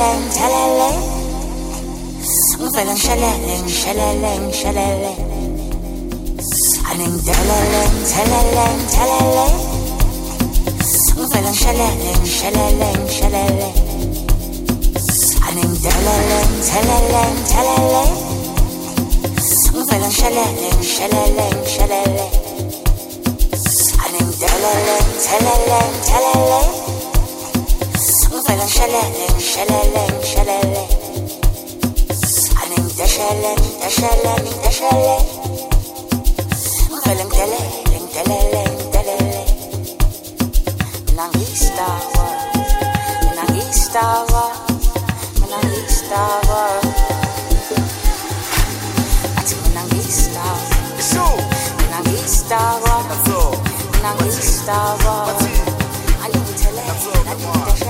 teleleng, teleleng Ngvelang shaleleng, shaleleng, shaleleng Aning deleleng, teleleng, teleleng Ngvelang shaleleng, shaleleng, shaleleng Aning deleleng, teleleng, teleleng Nangistawa, nangistawa. I need to tell it, I need to share.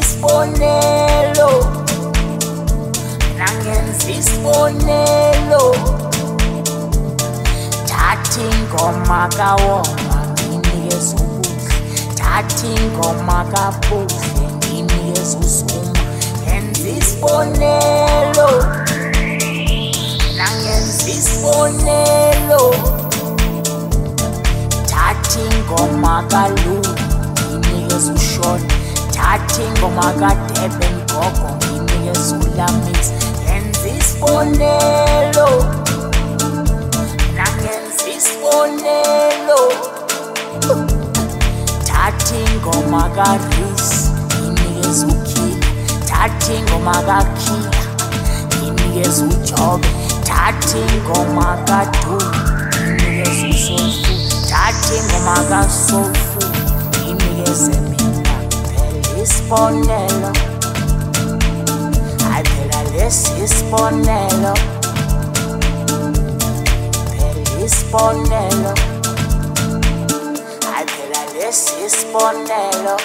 isibonelo nangenza isibonelo thatha ingoma kawoma nginikeza ubuhle thatha ingoma kabuhle nginikeza uzuma ngenza isibonelo nangenza isibonelo thatha ingoma kalulu nginikeza ushona thatha ingoma kadeben gogo nginike zulamix yenza isibonelo. Nangenza isibonelo. Thatha ingoma karis nginike zukhila thatha ingoma kakhila nginike zujobe thatha ingoma kadu nginike zusofu thatha ingoma kasofu nginikeze isibonelo. Hayi phela lesi isibonelo. Phela isibonelo. Hayi phela lesi isibonelo.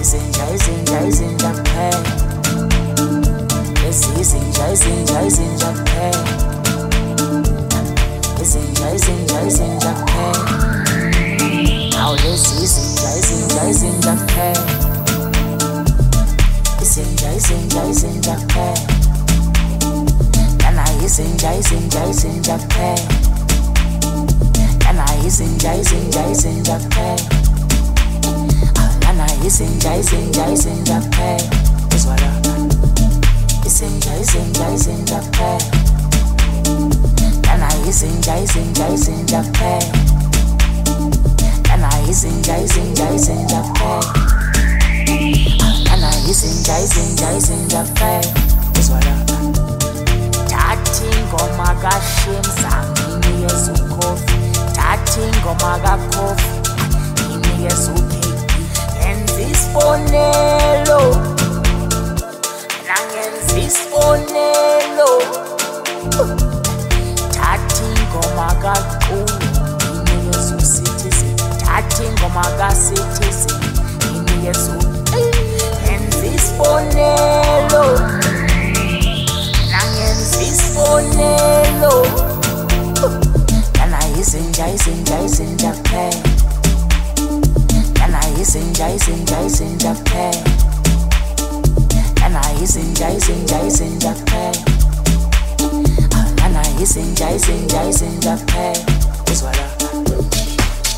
Izinja izinja izinja kuphela. Lezi izinja izinja izinja kuphela. Izinja izinja izinja kuphela. Awu lezi izinja izinja izinja kuphela Izinja izinja izinja kuphela Lana izinja izinja izinja kuphela Lana izinja izinja izinja kuphela Lana izinja izinja izinja kuphela Izwa lapha Izinja izinja izinja kuphela Lana izinja izinja izinja kuphela Ana izinja izinja izinja kuphela. Ana izinja izinja izinja kuphela. Izwa lapha Thatha ingoma kaShimza nginikeza ukhofi Thatha ingoma kaKhofi nginikeza uKP Yenza isibonelo. Mina ngenza isibonelo. Thatha ingoma kaQulu ingoma kaCitizen nginikeza u Yenza isibonelo Nangenza isibonelo Lana izinja izinja izinja kuphela Lana izinja izinja izinja kuphela Lana izinja izinja izinja kuphela Lana izinja izinja izinja kuphela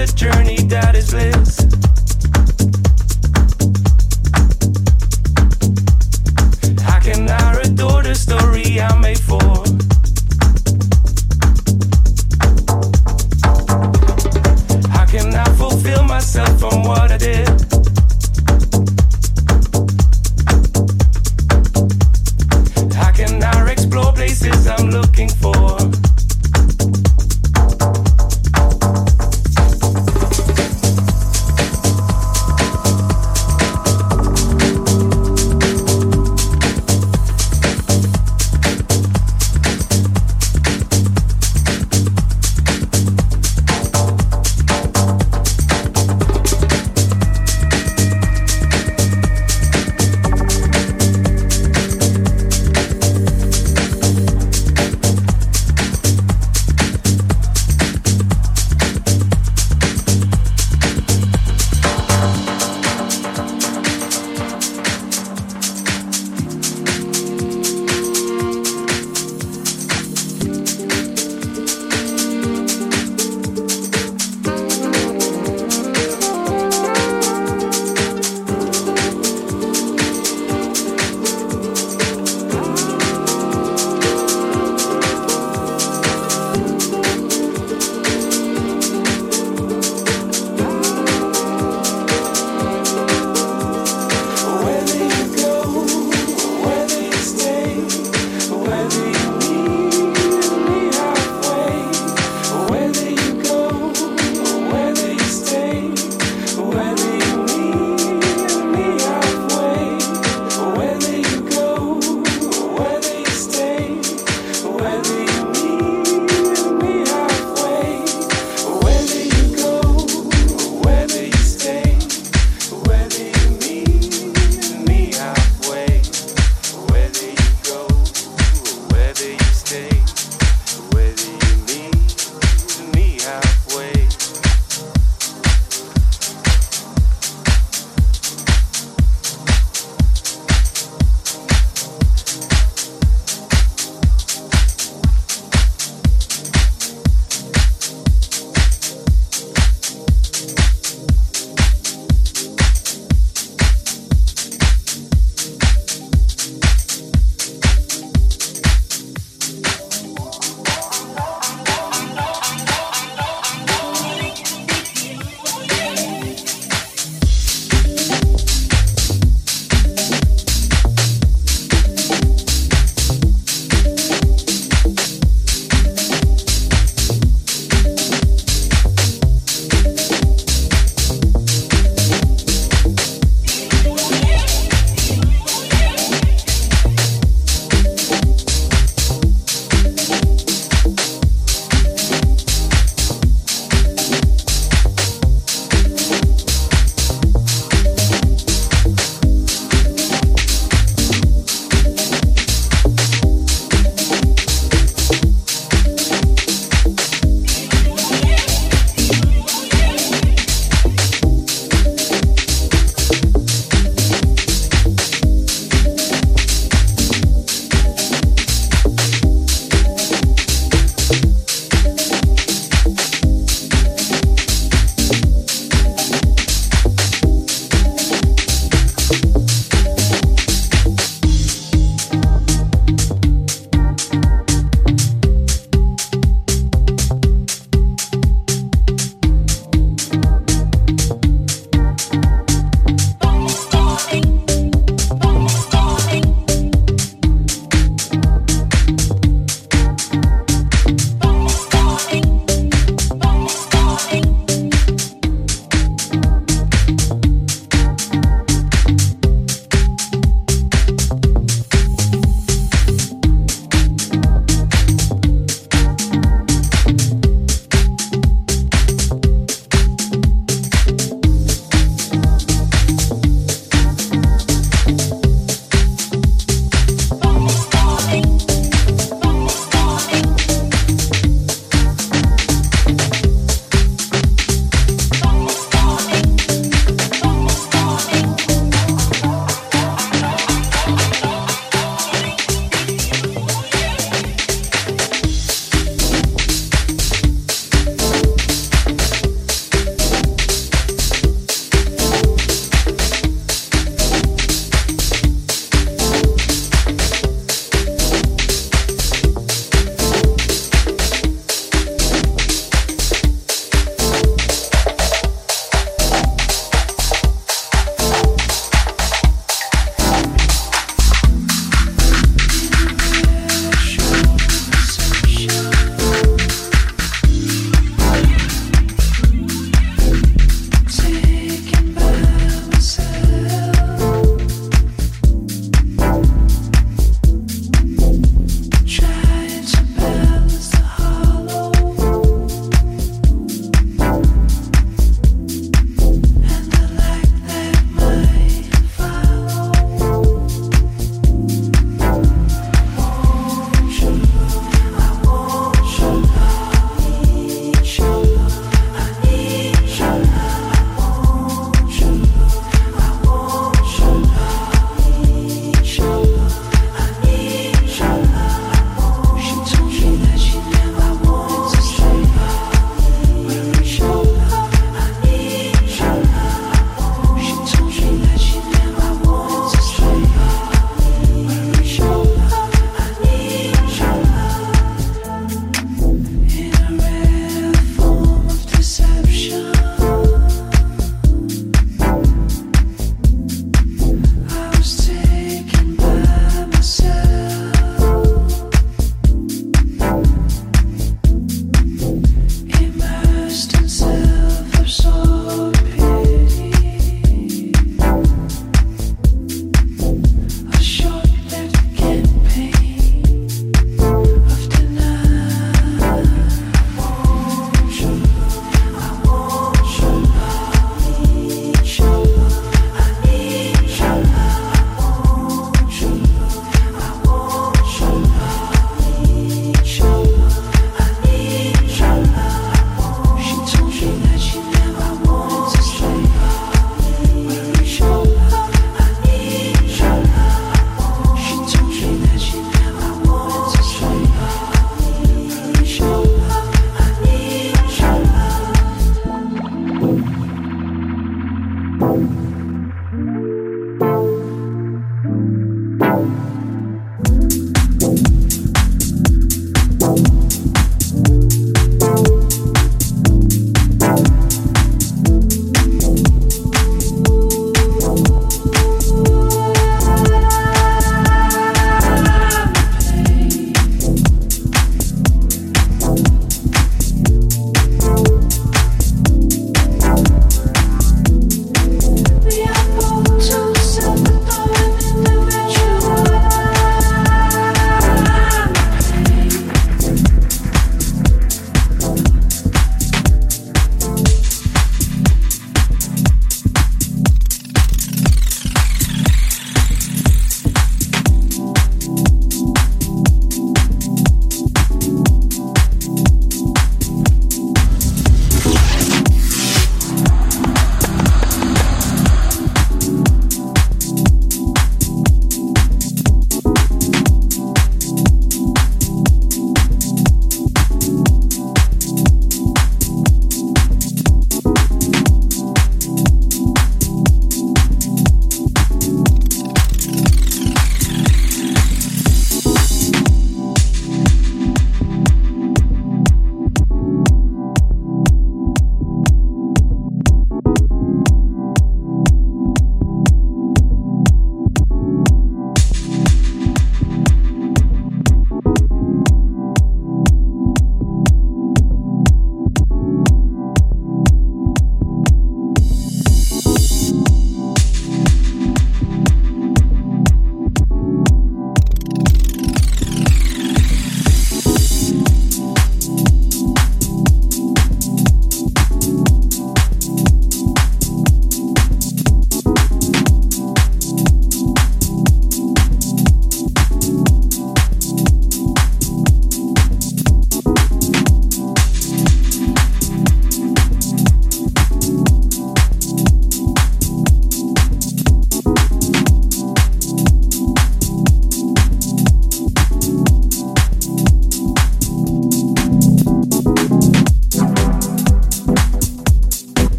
a journey that is bliss?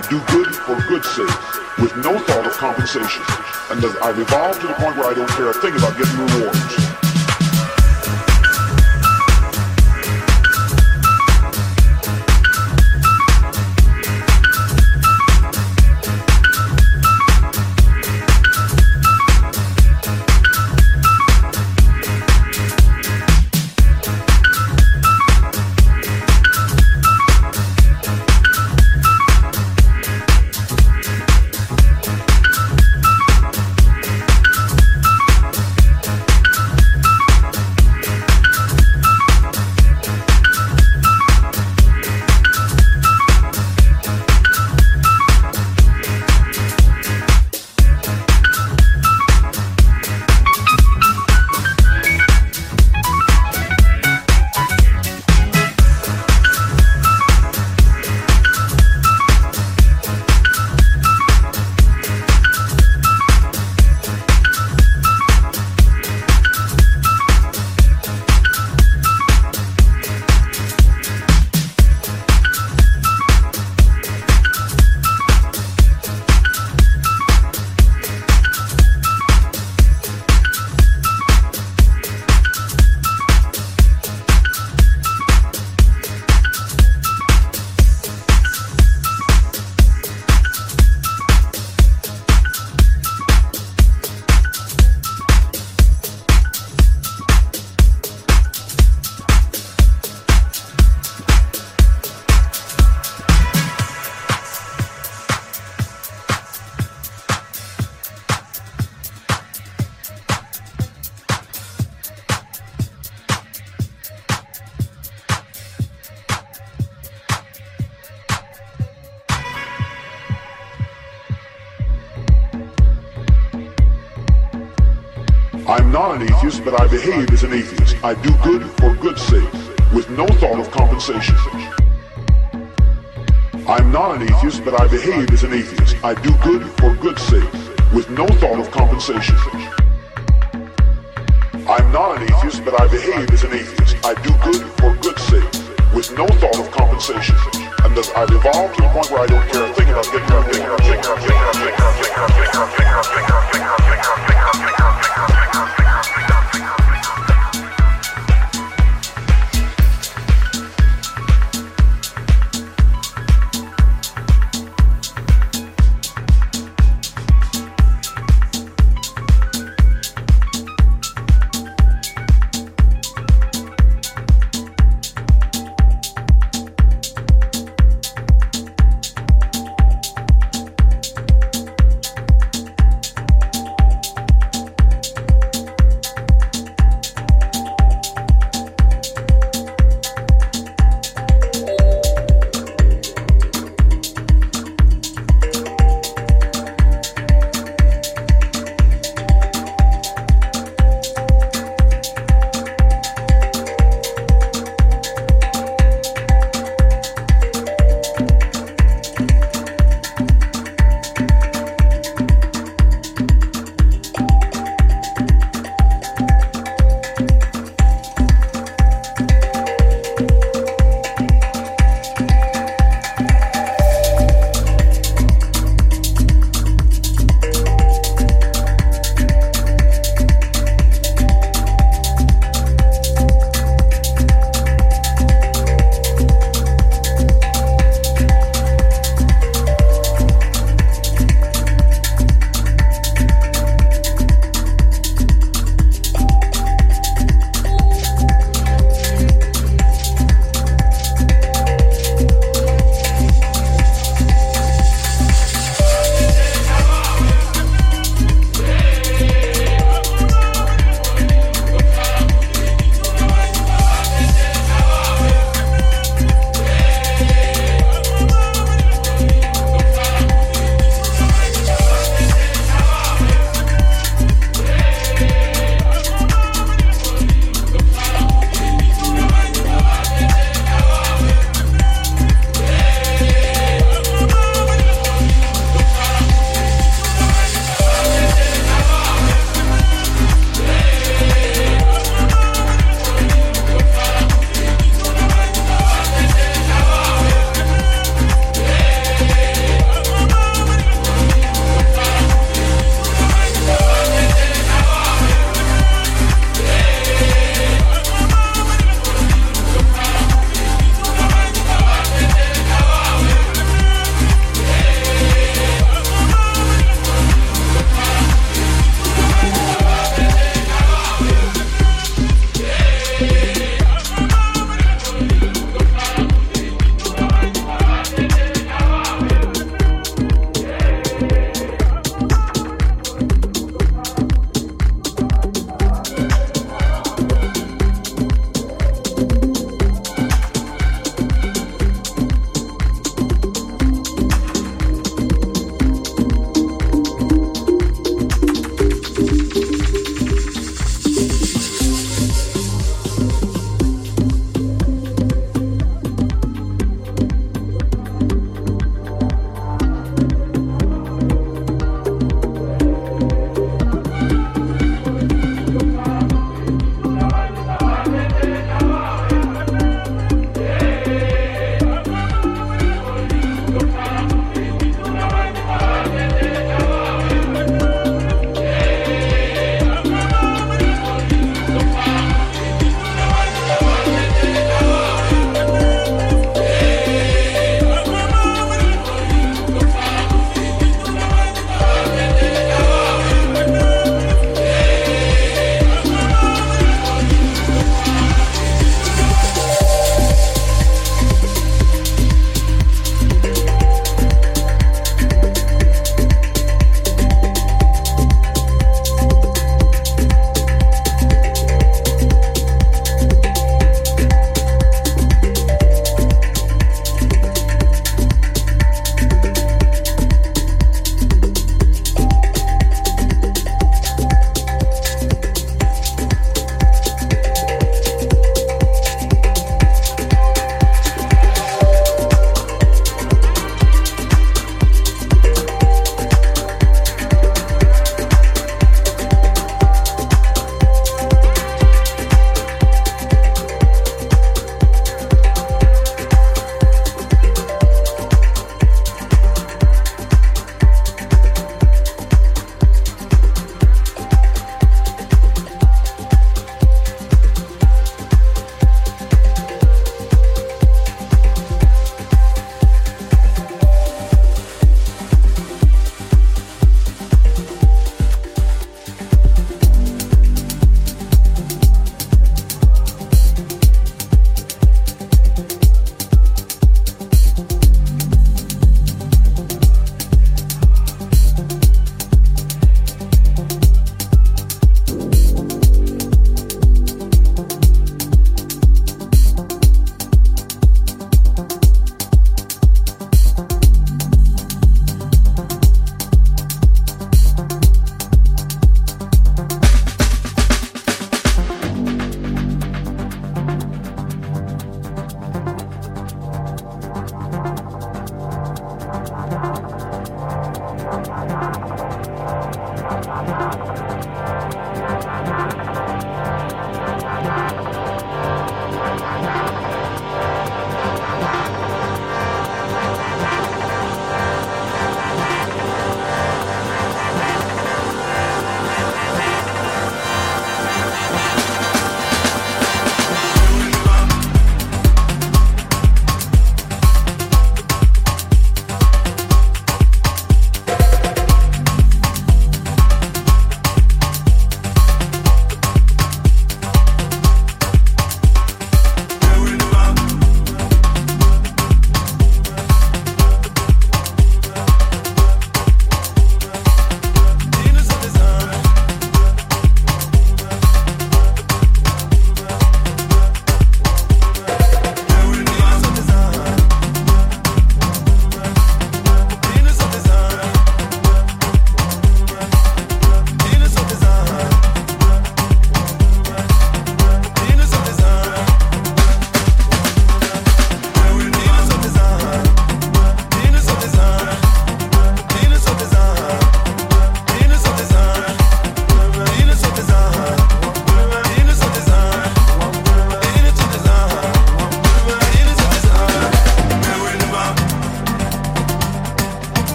I do good for good's sake, with no thought of compensation, and that I evolve to the point where I don't care a thing about getting rewards.